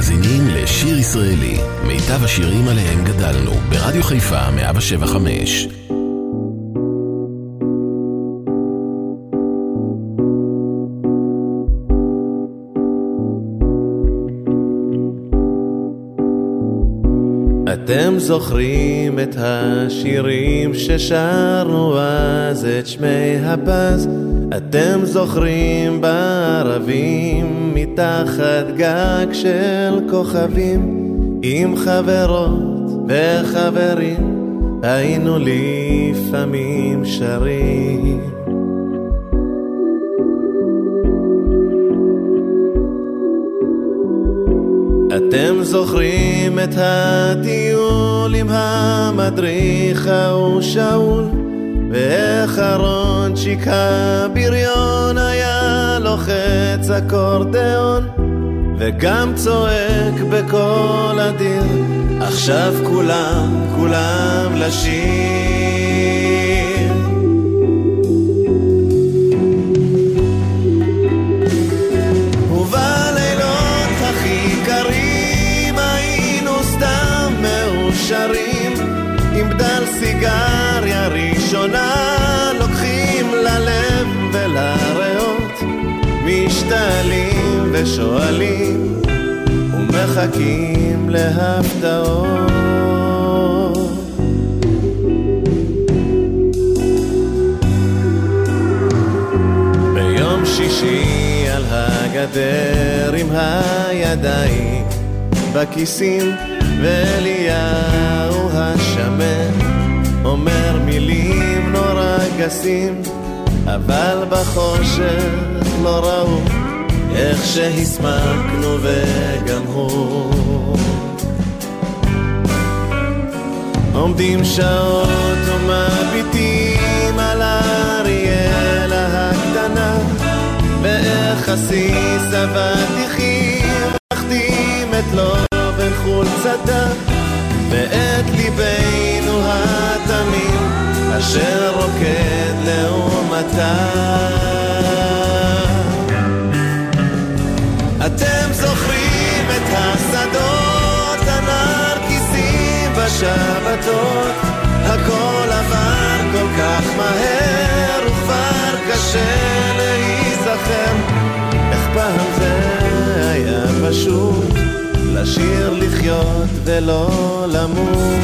מאזינים לשיר ישראלי, מיטב השירים עליהם גדלנו, ברדיו חיפה 175. אתם זוכרים את השירים ששרנו אז את שמי הפז? אתם זוכרים בערבים מתחת גג של כוכבים? עם חברות וחברים היינו לפעמים שרים. אתם זוכרים את הטיול עם המדריך ההוא שאול ואיך אהרונצ'יק הבריון היה לוחץ אקורדיאון וגם צועק בקול אדיר עכשיו כולם, כולם לשיר ושואלים ומחכים להפתעות. ביום שישי על הגדר עם הידיים בכיסים ואליהו השמן אומר מילים נורא גסים אבל בחושך לא ראו איך שהסמקנו וגם הוא. עומדים שעות ומביטים על אריאלה הקטנה ואיך עסיס אבטיחים מחתים את לו בין חולצתה ואת ליבנו התמים אשר רוקד לעומתה בשבתות הכל עבר כל כך מהר וכבר קשה להיזכר. איך פעם זה היה פשוט לשיר לחיות ולא למות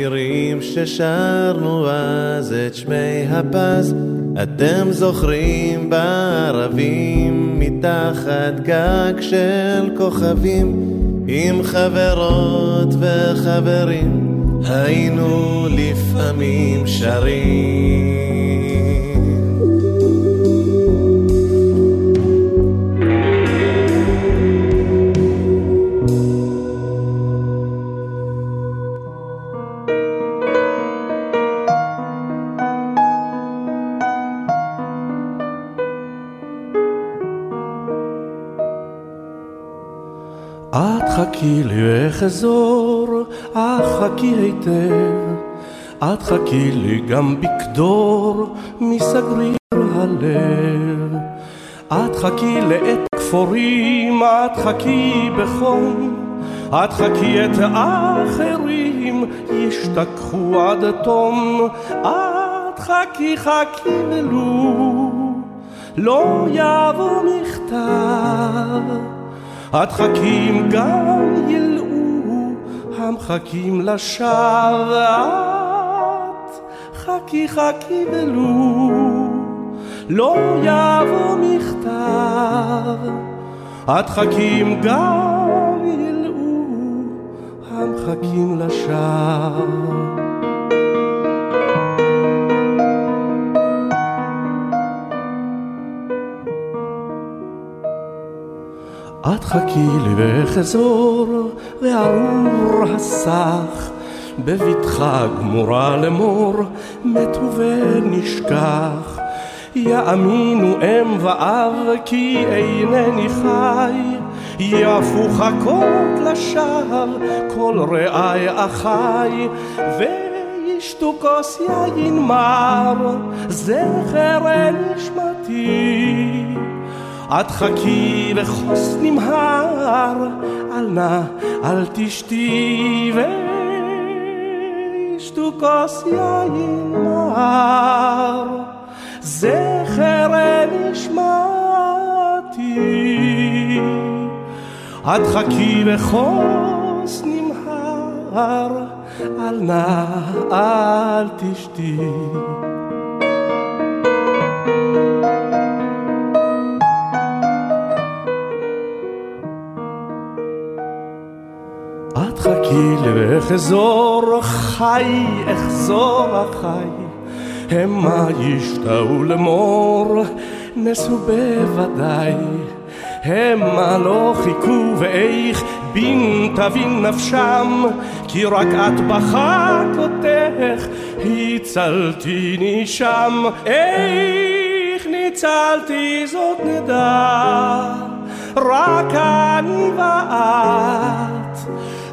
השירים ששרנו אז את שמי הפז? אתם זוכרים בערבים מתחת גג של כוכבים עם חברות וחברים היינו לפעמים שרים חכי ואחזור, את חכי היטב, את חכי לי גם בקדור מסגריר הלב. את חכי לעת כפורים, את חכי בחום, את חכי את האחרים ישתכחו עד תום. את חכי חכי ולו לא יבוא מכתב. את חכים גם ילאו המחכים את חכי חכי ולו לא יבוא מכתב. את חכים גם ילאו המחכים לשווא את חכי לי ואחזור, וארור הסך, בבטחה גמורה לאמור, מתו ונשכח. יאמינו אם ואב כי אינני חי, יעפו חכות לשווא כל רעי אחי, וישתו כוס יין מר, זכר נשמתי. את חכי לכוס נמהר, אל נא אל תשתי וישתו כוס יין מר. זכר נשמתי. את חכי לכוס נמהר, אל נא אל תשתי. חכי לי ואחזור חי, אחזור החי. המה ישתאו לאמור, נסו בוודאי. המה לא חיכו ואיך בין תבין נפשם, כי רק את בחכותך הצלתיני שם. איך ניצלתי זאת נדע, רק אני ואת.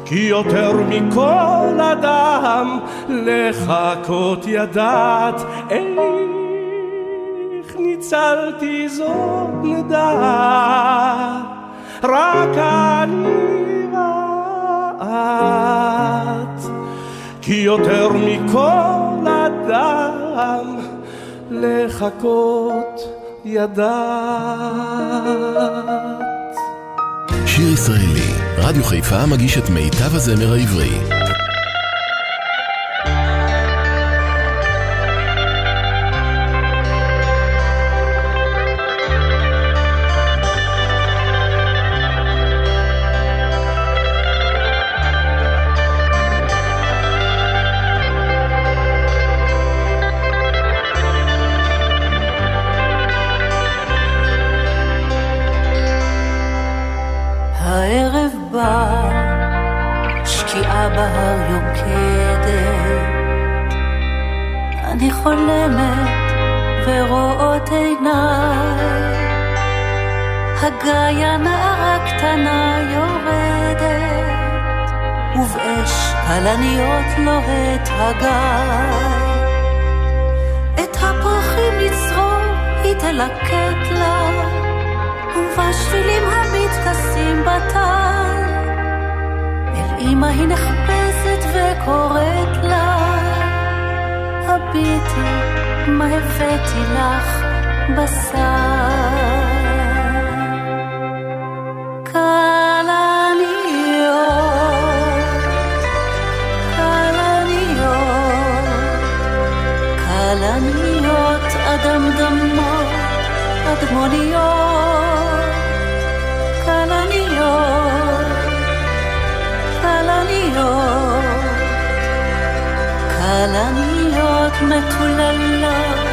כי יותר מכל אדם לחכות ידעת איך ניצלתי זאת נדע רק אני ואת. כי יותר מכל אדם לחכות ידעת שיר ישראלי, רדיו חיפה מגיש את מיטב הזמר העברי. חולמת ורואות עיניי. הגיא נערה קטנה יורדת ובאש כלניות לוהט הגיא. את הפרחים לצרור היא תלקט לה ובשבילים המתכסים אל אמא היא נחפשת וקוראת לה הביטי מה הבאתי לך בשר. כלניות אדמדמות, אדמוניות, כלניות. מטוללות,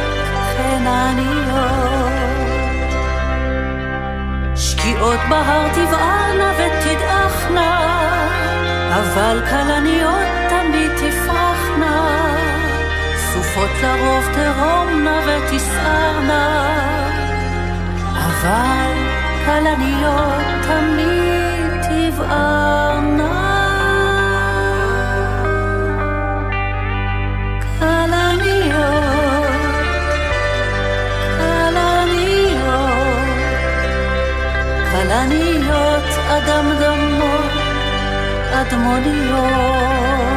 חנניות. שקיעות בהר תבערנה ותדעכנה, אבל כלניות תמיד תפרחנה. סופות לרוב תרומנה ותסערנה, אבל כלניות תמיד תבערנה. כלניות אדמדמות, אדמוניות.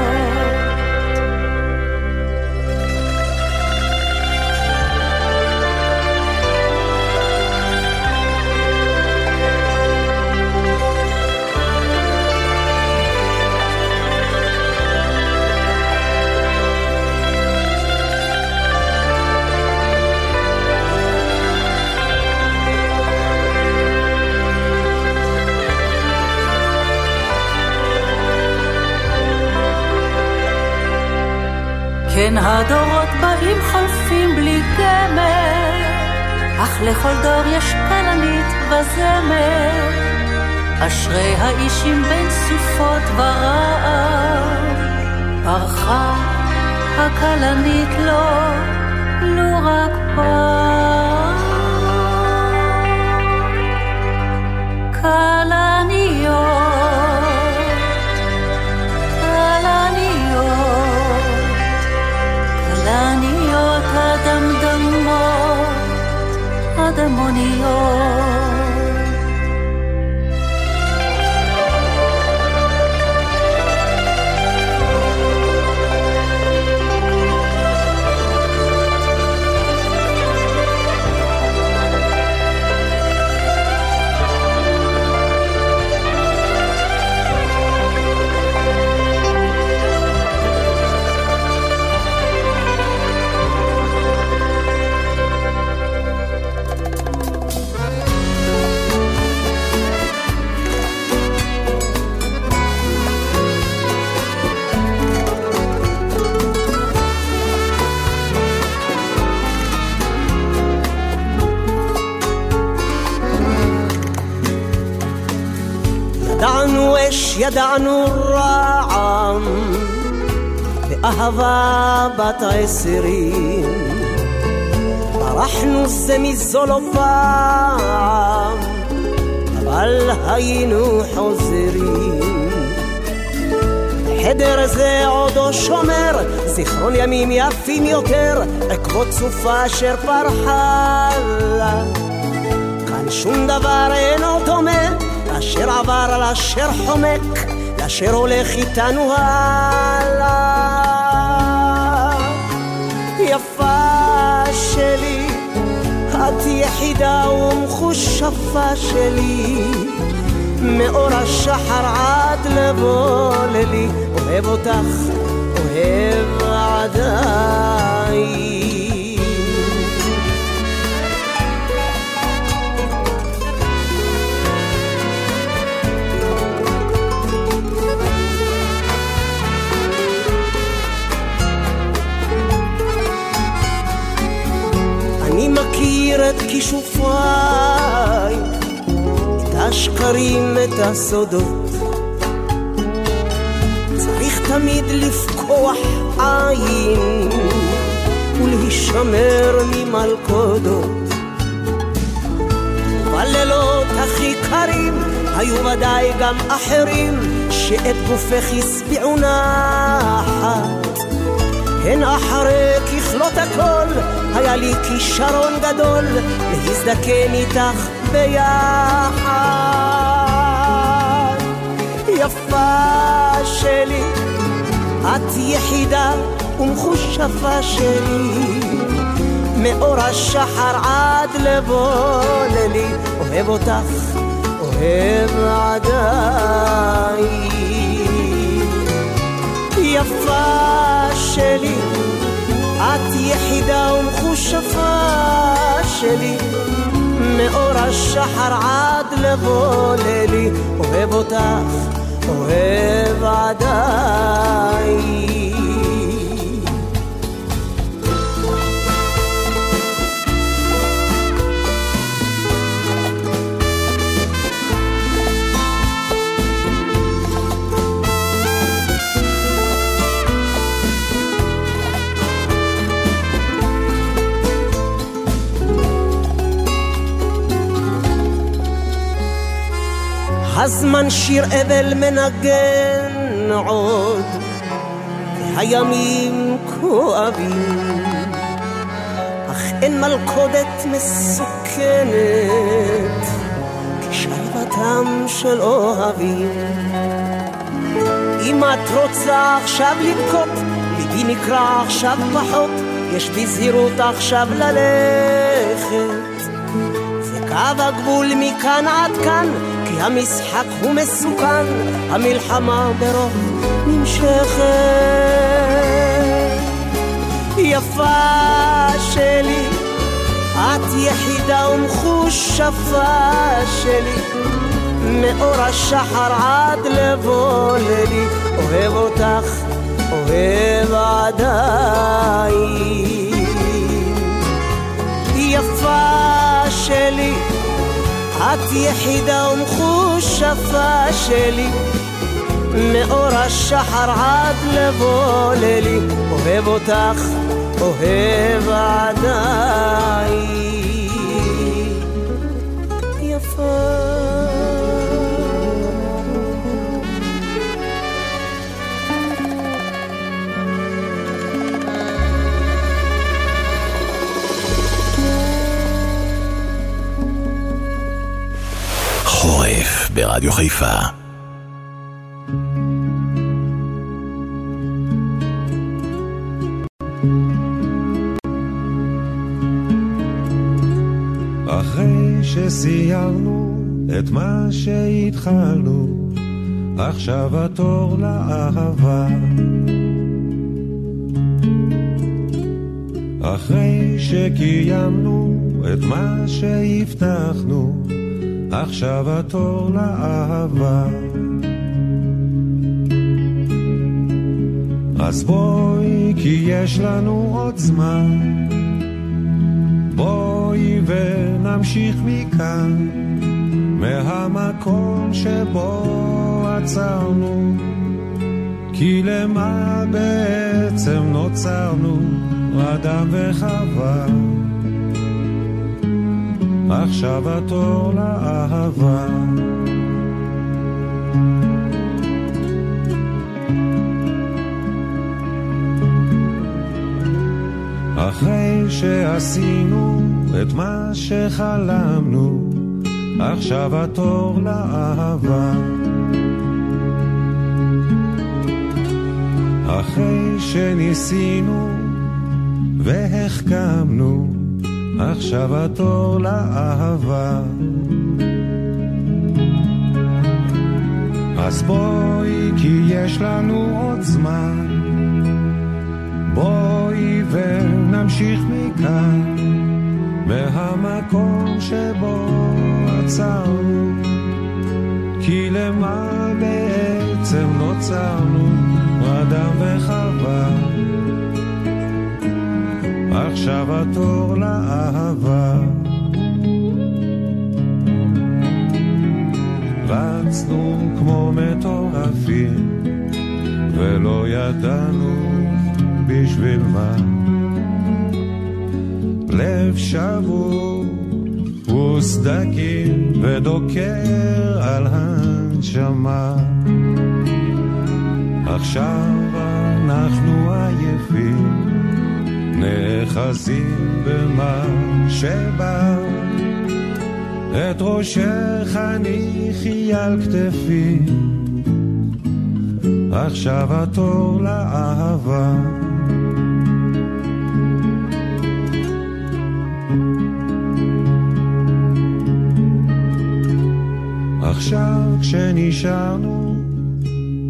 עם בין סופות ורעב, פרחה הכלנית לו, ידענו רעם ואהבה בת עשרים ברחנו זה מזו לא פעם אבל היינו חוזרים. חדר זה עודו שומר זיכרון ימים יפים יותר עקבות סופה אשר פרחה לה. כאן שום דבר אינו דומה אשר עבר על אשר חומק, אשר הולך איתנו הלאה. יפה שלי, את יחידה ומחושפה שלי, מאור השחר עד לבוא לילי, אוהב אותך, אוהב עדיין. כישופיי, את השקרים, את הסודות. צריך תמיד לפקוח עין ולהישמר ממלכודות. בלילות הכי קרים היו ודאי גם אחרים שאת גופך השביעו נחת. הן אחרי ככלות הכל היה לי כישרון גדול להזדקן איתך ביחד. יפה שלי, את יחידה ומחושפה שלי, מאור השחר עד לבוא לילי, אוהב אותך, אוהב עדיין. יפה שלי, את יחידה ומחושפה שלי, מאור השחר עד לבוא לילי, אוהב אותך, אוהב עדיין. הזמן שיר אבל מנגן עוד, והימים כואבים, אך אין מלכודת מסוכנת כשלוותם של אוהבים. אם את רוצה עכשיו לבכות, ליבי נקרע עכשיו פחות, יש בי זהירות עכשיו ללכת. זה קו הגבול מכאן עד כאן, המשחק הוא מסוכן, המלחמה ברוב נמשכת. יפה שלי, את יחידה ומחושפה שלי, מאור השחר עד לבוא לילי, אוהב אותך, אוהב עדיין. יפה שלי, את יחידה ומחושפה שלי. מאור השחר עד לבוא לילי. אוהב אותך, אוהב עדיין ברדיו חיפה. אחרי שסיימנו את מה שהתחלנו, עכשיו התור לאהבה. אחרי שקיימנו את מה שהבטחנו, עכשיו התור לאהבה. אז בואי, כי יש לנו עוד זמן. בואי ונמשיך מכאן, מהמקום שבו עצרנו. כי למה בעצם נוצרנו, אדם וחווה? עכשיו התור לאהבה. אחרי שעשינו את מה שחלמנו, עכשיו התור לאהבה. אחרי שניסינו והחכמנו, עכשיו התור לאהבה. אז בואי, כי יש לנו עוד זמן. בואי ונמשיך מכאן, מהמקום שבו עצרנו. כי למה בעצם נוצרנו, אדם וחווה. עכשיו התור לאהבה. רצנו כמו מטורפים, ולא ידענו בשביל מה. לב שבור וסדקים ודוקר על הנשמה. עכשיו אנחנו עייפים נאחזים במה שבא. את ראשך הניחי על כתפי. עכשיו התור לאהבה. עכשיו כשנשארנו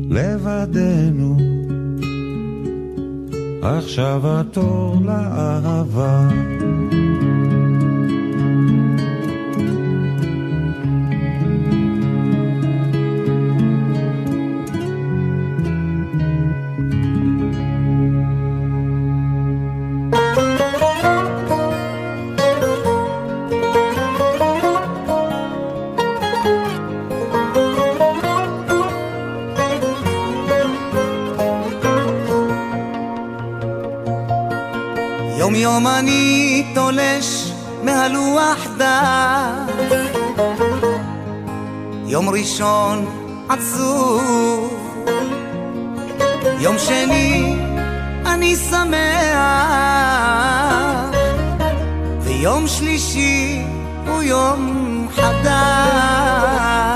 לבדנו עכשיו התור לאהבה. יום אני תולש מהלוח דף. יום ראשון עצוב. יום שני אני שמח. ויום שלישי הוא יום חדש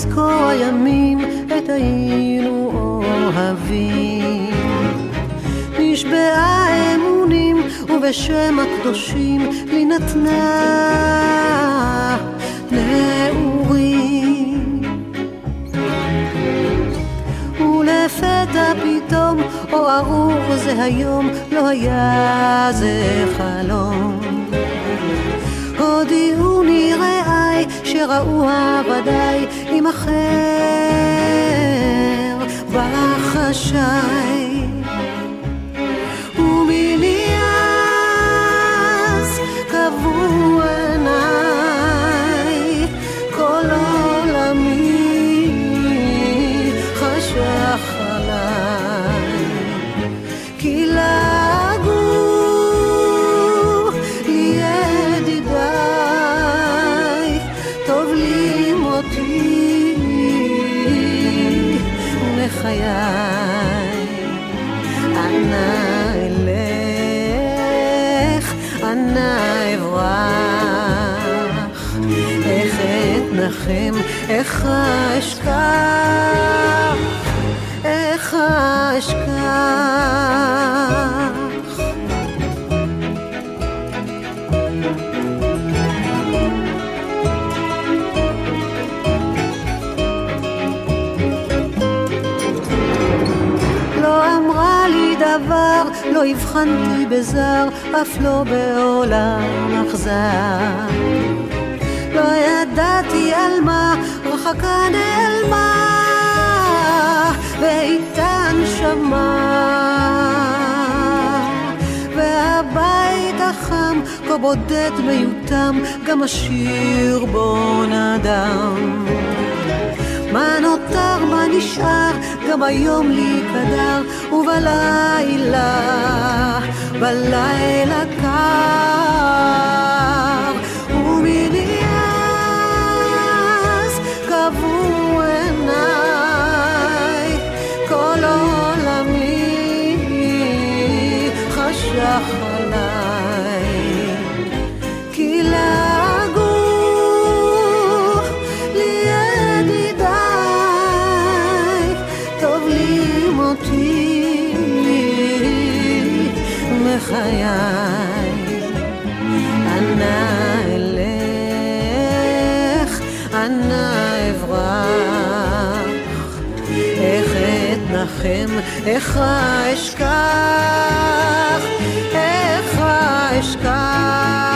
אך אזכור הימים, עת היינו אוהבים. נשבעה אמונים ובשם הקדושים לי נתנה נעורים. ולפתע פתאום, או ארוך זה היום, לא היה זה חלום. הודיעוני רעי שראו עם אחר בחשאי. איך אשכח, איך אשכח. לא אמרה לי דבר, לא הבחנתי בזר, אף לא בעולם אכזר. לא ידעתי על מה, רחקה נעלמה, ואיתן שמע. והבית החם, כה בודד מיותם, גם השיר בו נדם. מה נותר, מה נשאר, גם היום לי קדר, ובלילה, בלילה קר. לכם, איך אשכח, איך אשכח.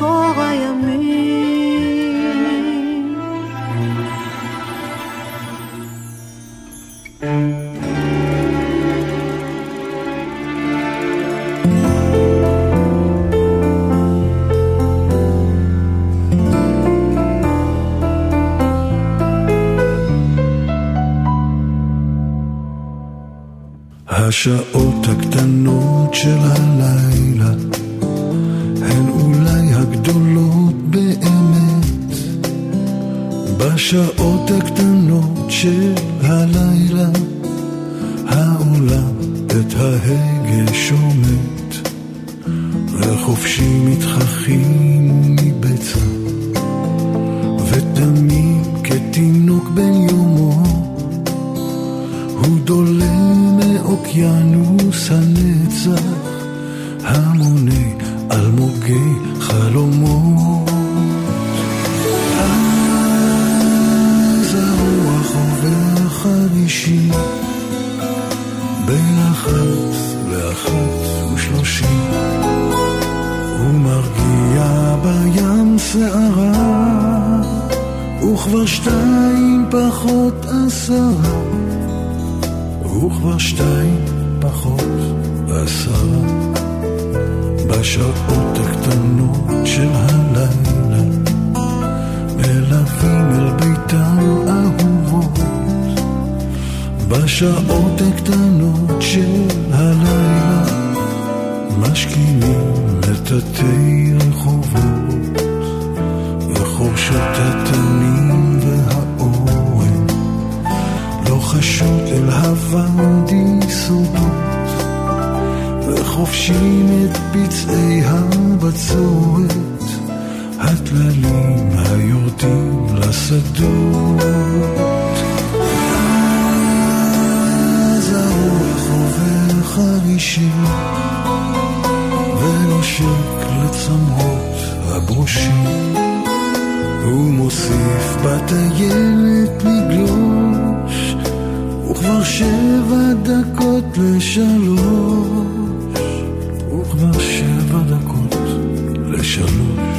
אך אזכור הימים. השעות הקטנות של הלילה אולי הגדולות באמת. בשעות הקטנות של הלילה העולם את ההגה שומט וחופשי מתחכים ומבצע ותמיד כתינוק בן יומו. הוא דולה מאוקיינוס הנצח המונה הבצורת הטללים היורדים לשדות. אז הרוח עובר חרישי ונושק לצמרות הברושים הוא מוסיף בטיילת לגלוש וכבר שבע דקות לשלוש לשלוש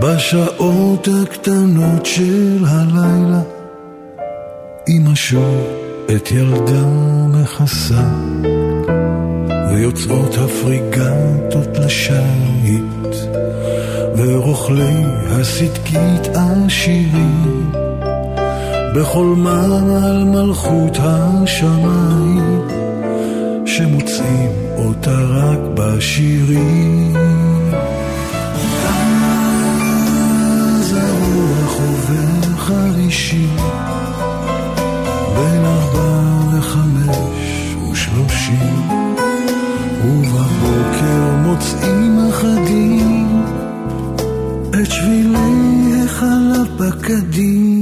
בשעות הקטנות של הלילה אמא שוב את ילדה מכסה ויוצאות הפריגטות לשיט ורוכלי הסדקית עשירים בחולמם על מלכות השמיים שמוצאים אותה רק בשירים חרישי בין ארבע לחמש ושלושים ובבוקר מוצאים אחדים את שבילי החלב בקדים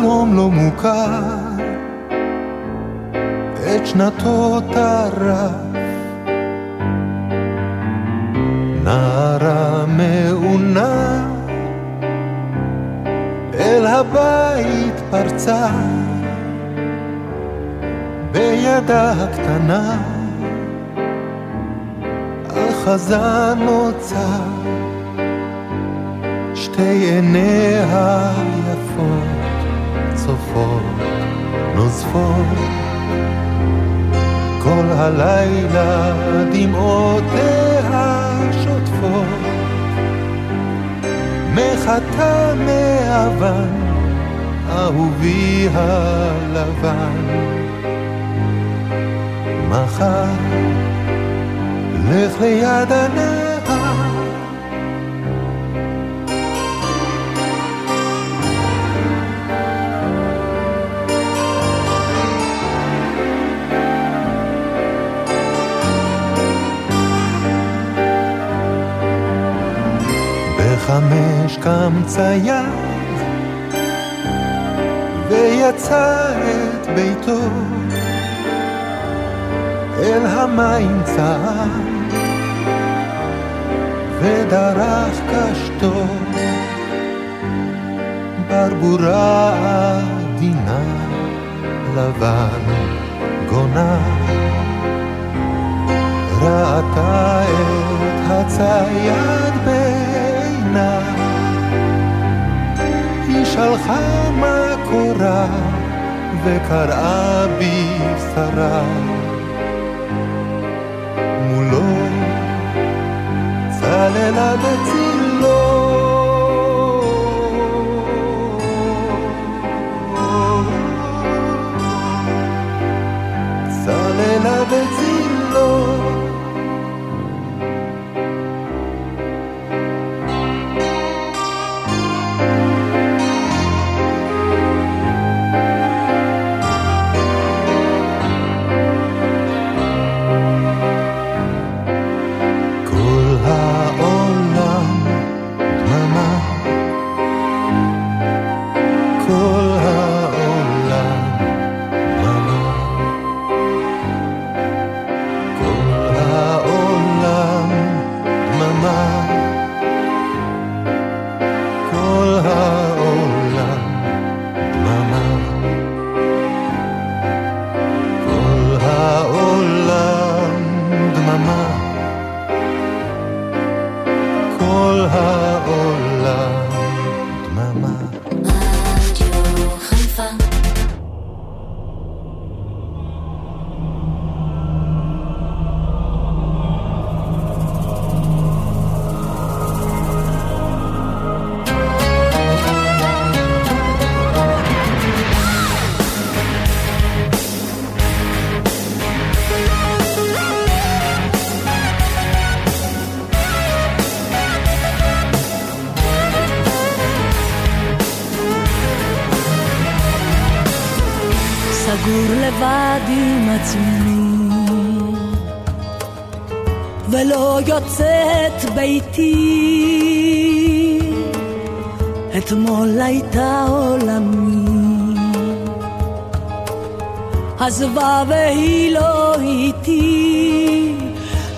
וחלום לא מוכר. את שנתו טרף נערה מעונה. אל הבית פרצה. בידה הקטנה. אחזה נוצה שתי עיניה יפות צופות נוזפות. כל הלילה דמעותיה שוטפות. מחטא מאבן אהובי הלבן. מחר לך ליד הנר בחמש קם צייד ויצא את ביתו. אל המים צעד ודרך קשתו. ברבורה עדינה לבן גונה. ראתה את הצייד בעינה היא שלחה מה קורה וקראה בשרה מולו צללה בצילו סגור לבד עם עצמי ולא יוצאת ביתי. אתמול הייתה עולמי. עזבה והיא לא איתי.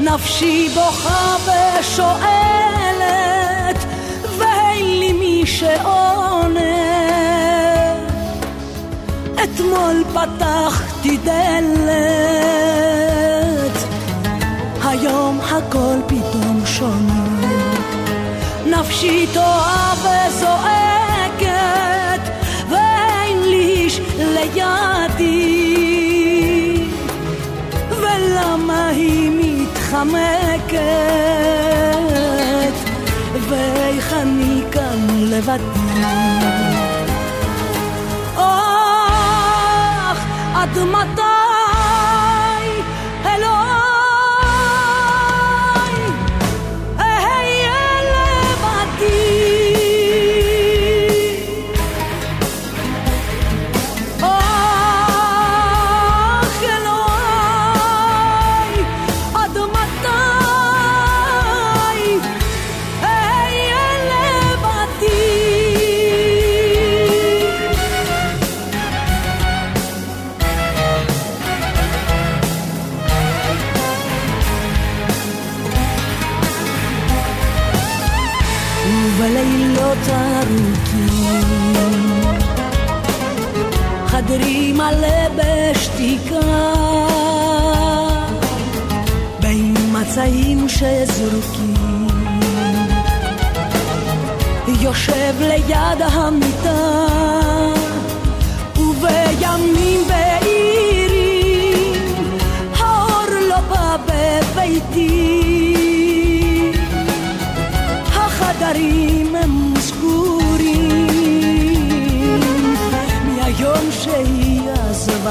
נפשי בוכה ושואלת ואין לי מי שעונה אתמול פתחתי דלת, היום הכל פתאום שונה. נפשי טועה וזועקת, ואין לי איש לידי. ולמה היא מתחמקת, ואיך אני כאן לבדי. אך עד מדברים מלא בשתיקה. בין מצעים שזרוקים יושב ליד המיטה.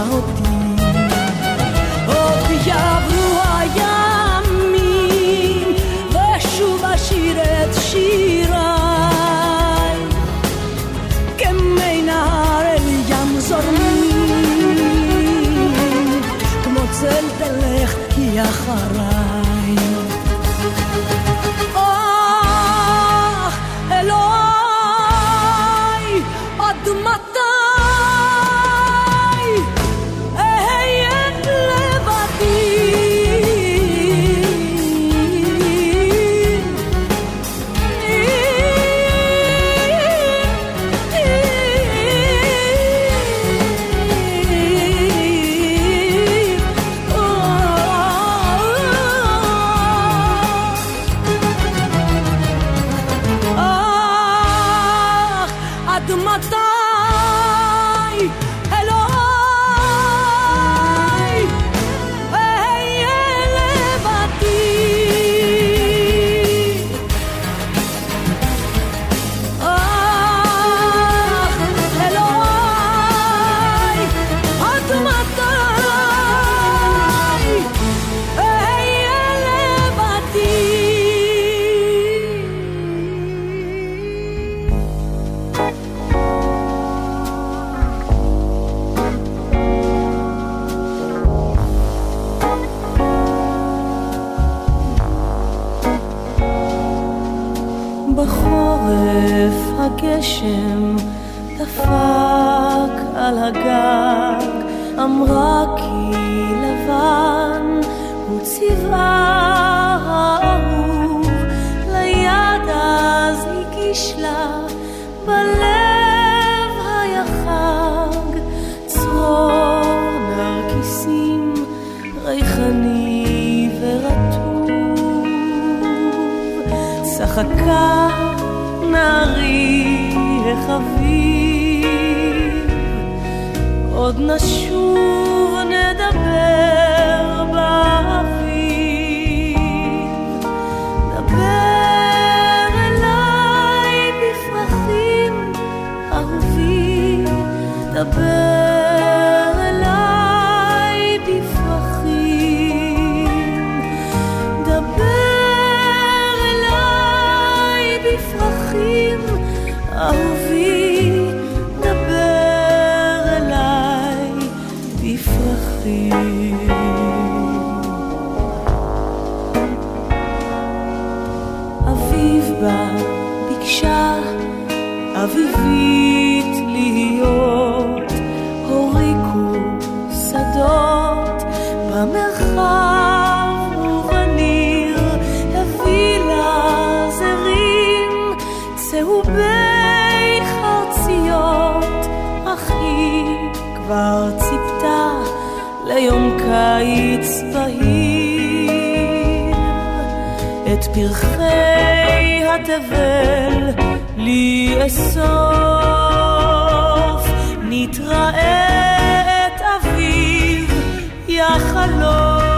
about צהובי חרציות, אחי כבר ציפתה ליום קיץ בהיר. את פרחי התבל לי אסוף, נתראה את אביב יחלום.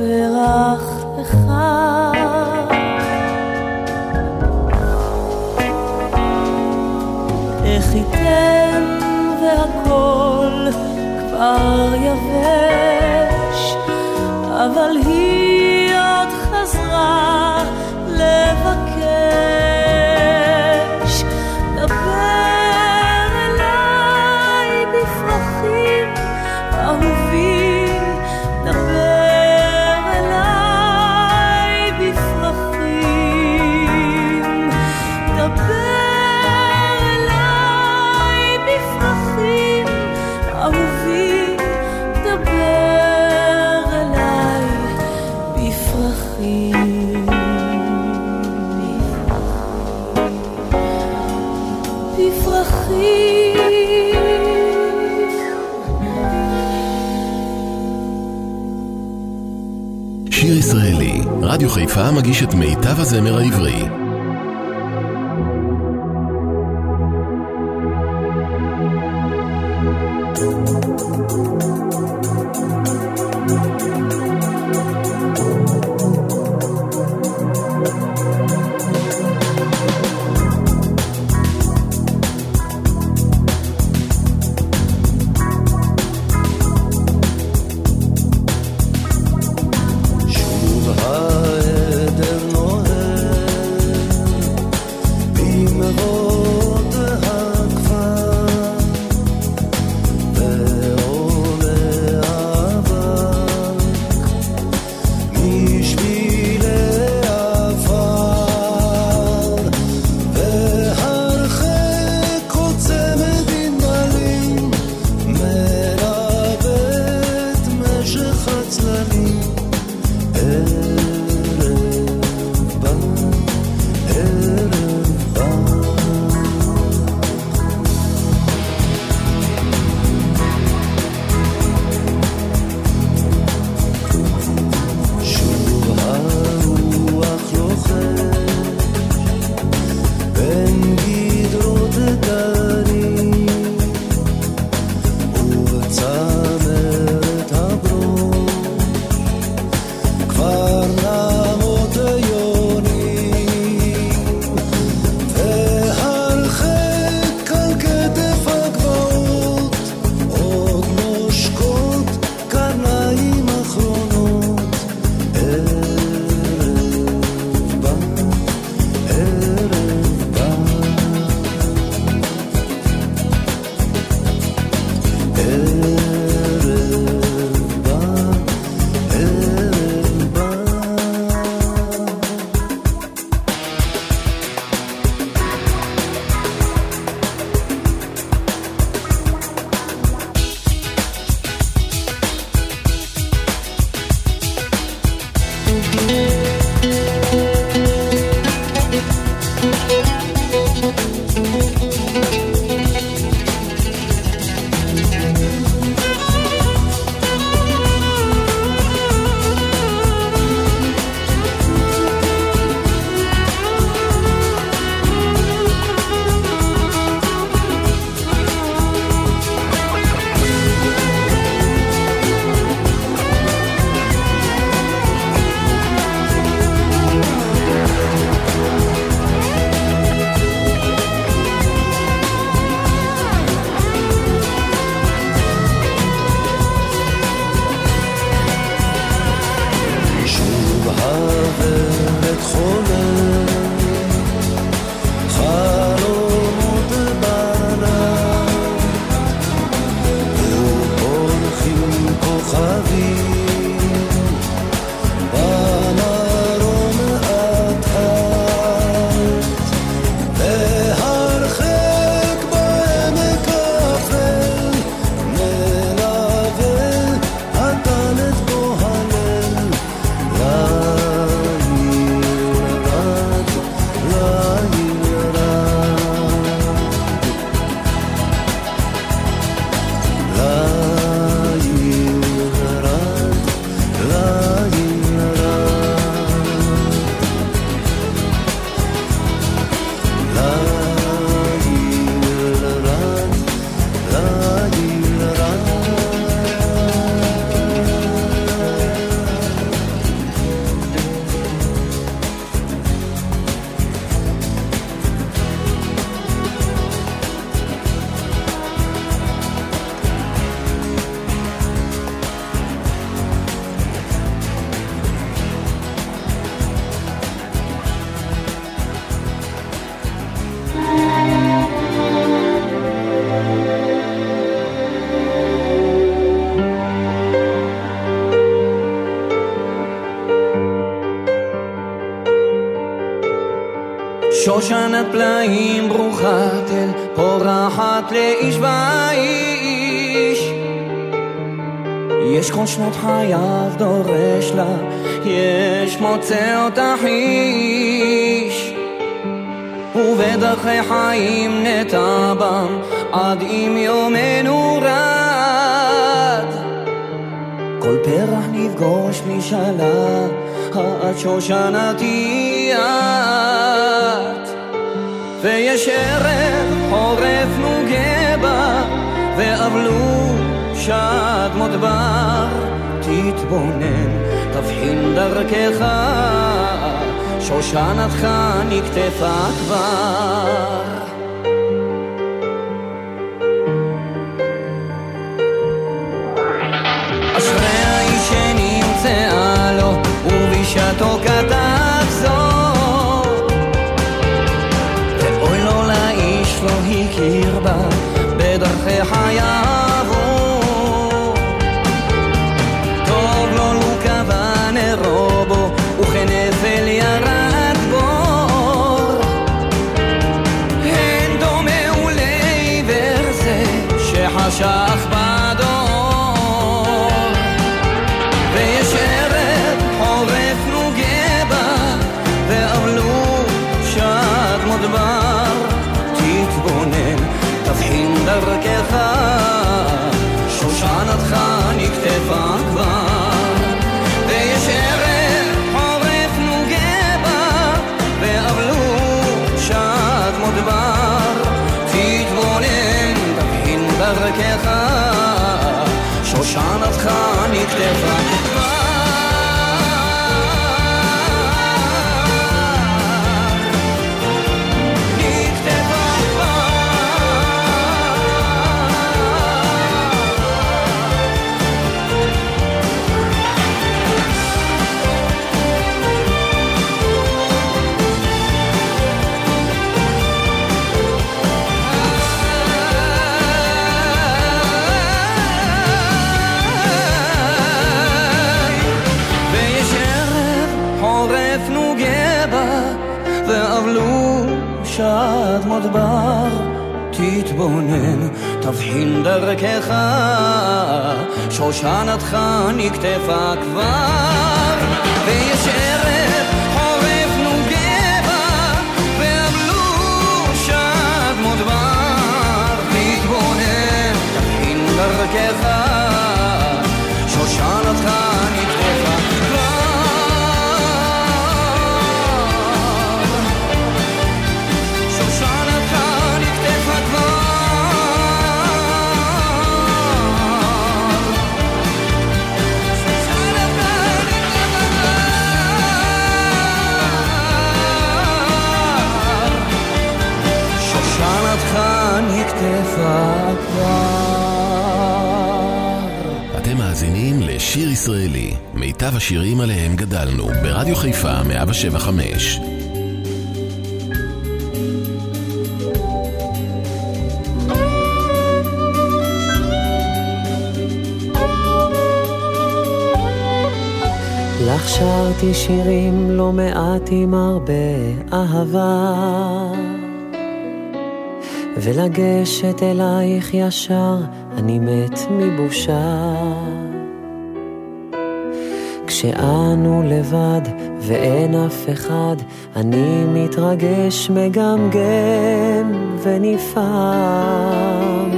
פרח אחד. איך ייתן והכל כבר את מיטב הזמר העברי. נפגוש משאלה עד שושנתי את. ויש ערב חורף נוגה בה ואבלו שד מודבר תתבונן תבחין דרכך שושנתך נקטפה כבר שנמצאה לו ובשעתו כתב זאת ואוי לו לאיש לא הכיר בה בדרכי חייו שד מודבר תתבונן תבחין דרכך. שושנתך נקטפה כבר ויש ערב חורף נוגה בה ואבלו שד מודבר תתבונן תבחין דרכך לשיר ישראלי, מיטב השירים עליהם גדלנו, ברדיו חיפה 175. לך שרתי שירים לא מעט עם הרבה אהבה ולגשת אלייך ישר אני מת מבושה כשאנו לבד ואין אף אחד אני מתרגש מגמגם ונפעם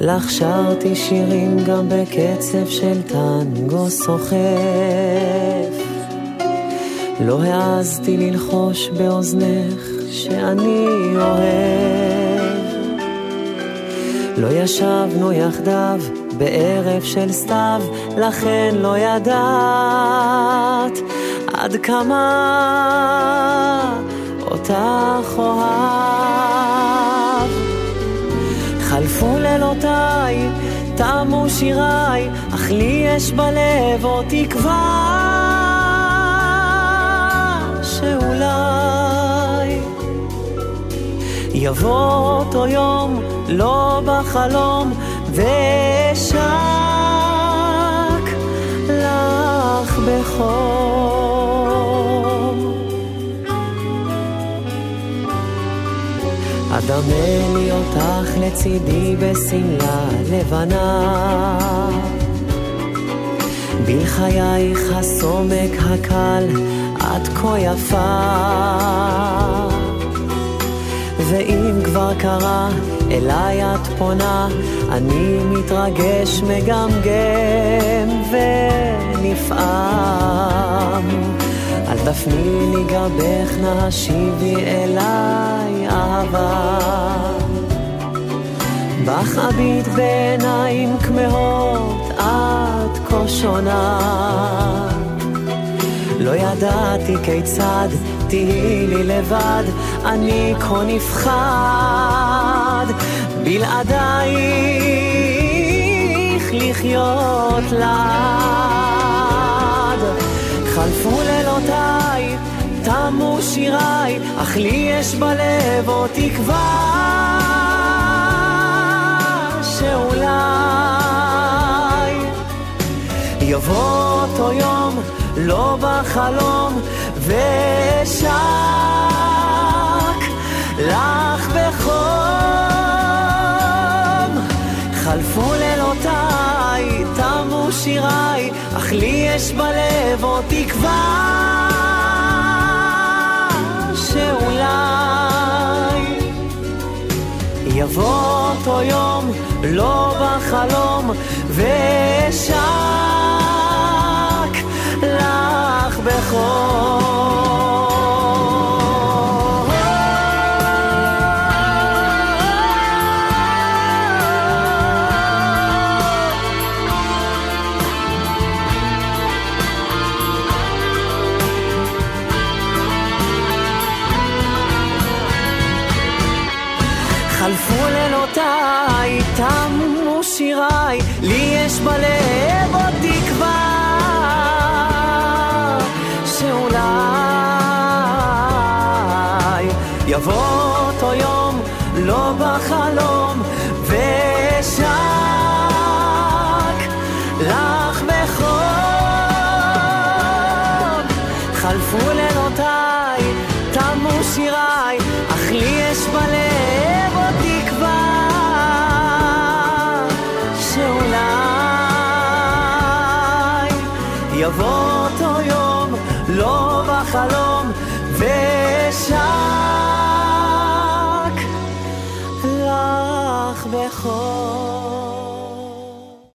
לך שרתי שירים גם בקצב של טנגו סוחף. לא העזתי ללחוש באוזנך שאני אוהב. לא ישבנו יחדיו בערב של סתיו, לכן לא ידעת עד כמה אותך אוהב. חלפו לילותיי, תמו שיריי, אך לי יש בלב עוד תקווה שאולי יבוא אותו יום, לא בחלום, ואשק לך בחום. אדמה לי אותך לצידי בשמלה לבנה. בחייך הסומק הקל, את כה יפה. ואם כבר קרה, אליי את פונה, אני מתרגש, מגמגם ונפעם. אל תפני לי גבך, נא השיבי אליי אהבה. בך אביט בעיניים כמהות, את כה שונה. לא ידעתי כיצד תהיי לי לבד, אני כה נפחד, בלעדייך לחיות לעד. חלפו לילותיי, תמו שיריי, אך לי יש בלב עוד תקווה שאולי יבוא אותו יום, לא בחלום, ואשק לך בחום. חלפו לילותיי, תמו שיריי, אך לי יש בלב עוד תקווה שאולי יבוא אותו יום, לא בחלום, ואשק לך בחום.